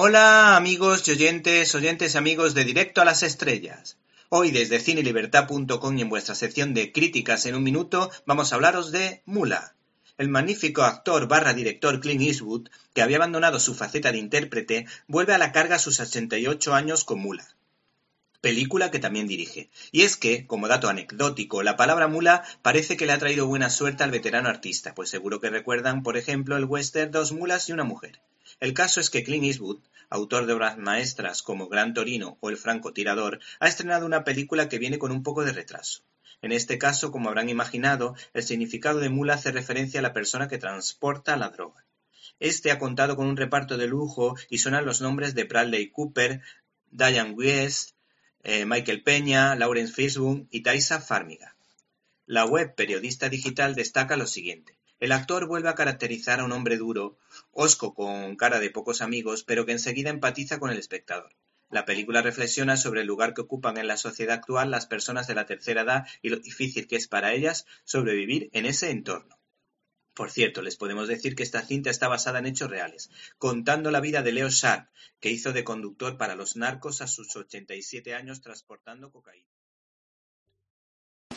Hola amigos y oyentes, oyentes y amigos de Directo a las Estrellas. Hoy desde cinelibertad.com y en vuestra sección de críticas en un minuto vamos a hablaros de Mula. El magnífico actor barra director Clint Eastwood, que había abandonado su faceta de intérprete, vuelve a la carga a sus 88 años con Mula película que también dirige. Y es que, como dato anecdótico, la palabra mula parece que le ha traído buena suerte al veterano artista, pues seguro que recuerdan, por ejemplo, el western Dos mulas y una mujer. El caso es que Clint Eastwood, autor de obras maestras como Gran Torino o El francotirador, ha estrenado una película que viene con un poco de retraso. En este caso, como habrán imaginado, el significado de mula hace referencia a la persona que transporta la droga. Este ha contado con un reparto de lujo y suenan los nombres de Bradley Cooper, Diane West, eh, Michael Peña, Lawrence Fishburne y Taisa Farmiga. La web periodista digital destaca lo siguiente. El actor vuelve a caracterizar a un hombre duro, hosco con cara de pocos amigos, pero que enseguida empatiza con el espectador. La película reflexiona sobre el lugar que ocupan en la sociedad actual las personas de la tercera edad y lo difícil que es para ellas sobrevivir en ese entorno. Por cierto, les podemos decir que esta cinta está basada en hechos reales, contando la vida de Leo Sharp, que hizo de conductor para los narcos a sus 87 años transportando cocaína.